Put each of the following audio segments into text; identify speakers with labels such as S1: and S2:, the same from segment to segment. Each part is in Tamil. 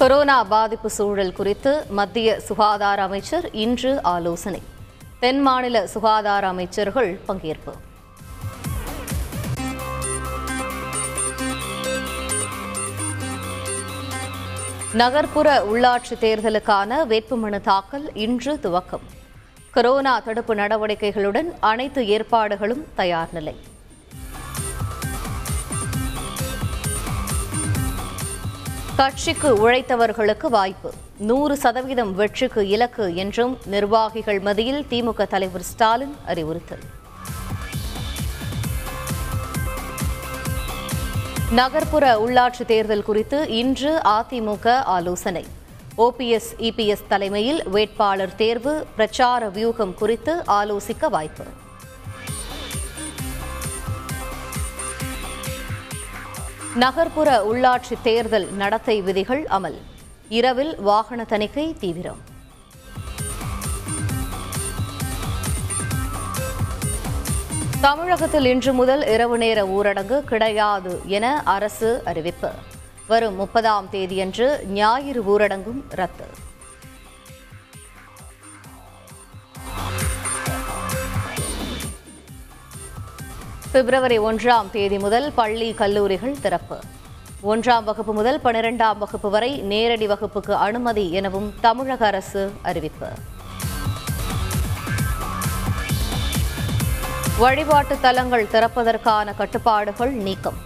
S1: கொரோனா பாதிப்பு சூழல் குறித்து மத்திய சுகாதார அமைச்சர் இன்று ஆலோசனை தென் மாநில சுகாதார அமைச்சர்கள் பங்கேற்பு நகர்ப்புற உள்ளாட்சி தேர்தலுக்கான வேட்புமனு தாக்கல் இன்று துவக்கம் கொரோனா தடுப்பு நடவடிக்கைகளுடன் அனைத்து ஏற்பாடுகளும் தயார் நிலை கட்சிக்கு உழைத்தவர்களுக்கு வாய்ப்பு நூறு சதவீதம் வெற்றிக்கு இலக்கு என்றும் நிர்வாகிகள் மதியில் திமுக தலைவர் ஸ்டாலின் அறிவுறுத்தல் நகர்ப்புற உள்ளாட்சி தேர்தல் குறித்து இன்று அதிமுக ஆலோசனை ஓபிஎஸ் இபிஎஸ் தலைமையில் வேட்பாளர் தேர்வு பிரச்சார வியூகம் குறித்து ஆலோசிக்க வாய்ப்பு நகர்ப்புற உள்ளாட்சி தேர்தல் நடத்தை விதிகள் அமல் இரவில் வாகன தணிக்கை தீவிரம் தமிழகத்தில் இன்று முதல் இரவு நேர ஊரடங்கு கிடையாது என அரசு அறிவிப்பு வரும் முப்பதாம் தேதியன்று ஞாயிறு ஊரடங்கும் ரத்து பிப்ரவரி ஒன்றாம் தேதி முதல் பள்ளி கல்லூரிகள் திறப்பு ஒன்றாம் வகுப்பு முதல் பனிரெண்டாம் வகுப்பு வரை நேரடி வகுப்புக்கு அனுமதி எனவும் தமிழக அரசு அறிவிப்பு வழிபாட்டு தலங்கள் திறப்பதற்கான கட்டுப்பாடுகள் நீக்கம்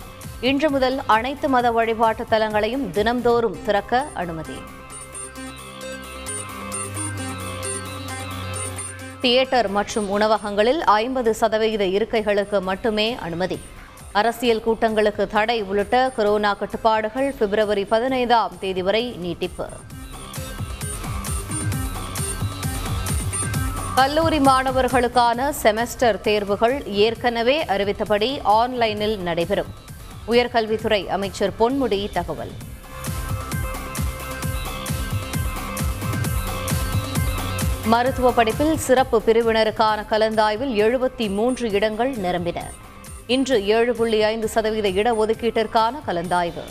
S1: இன்று முதல் அனைத்து மத வழிபாட்டு தலங்களையும் தினம்தோறும் திறக்க அனுமதி தியேட்டர் மற்றும் உணவகங்களில் ஐம்பது சதவிகித இருக்கைகளுக்கு மட்டுமே அனுமதி அரசியல் கூட்டங்களுக்கு தடை உள்ளிட்ட கொரோனா கட்டுப்பாடுகள் பிப்ரவரி பதினைந்தாம் தேதி வரை நீட்டிப்பு கல்லூரி மாணவர்களுக்கான செமஸ்டர் தேர்வுகள் ஏற்கனவே அறிவித்தபடி ஆன்லைனில் நடைபெறும் உயர்கல்வித்துறை அமைச்சர் பொன்முடி தகவல் மருத்துவ படிப்பில் சிறப்பு பிரிவினருக்கான கலந்தாய்வில் எழுபத்தி மூன்று இடங்கள் நிரம்பின இன்று ஏழு புள்ளி ஐந்து சதவீத இடஒதுக்கீட்டிற்கான கலந்தாய்வு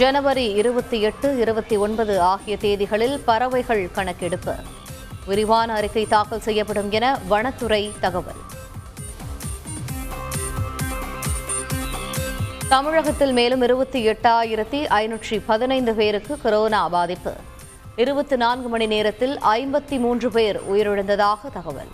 S1: ஜனவரி இருபத்தி எட்டு இருபத்தி ஒன்பது ஆகிய தேதிகளில் பறவைகள் கணக்கெடுப்பு விரிவான அறிக்கை தாக்கல் செய்யப்படும் என வனத்துறை தகவல் தமிழகத்தில் மேலும் இருபத்தி எட்டாயிரத்தி ஐநூற்றி பதினைந்து பேருக்கு கொரோனா பாதிப்பு இருபத்தி நான்கு மணி நேரத்தில் ஐம்பத்தி மூன்று பேர் உயிரிழந்ததாக தகவல்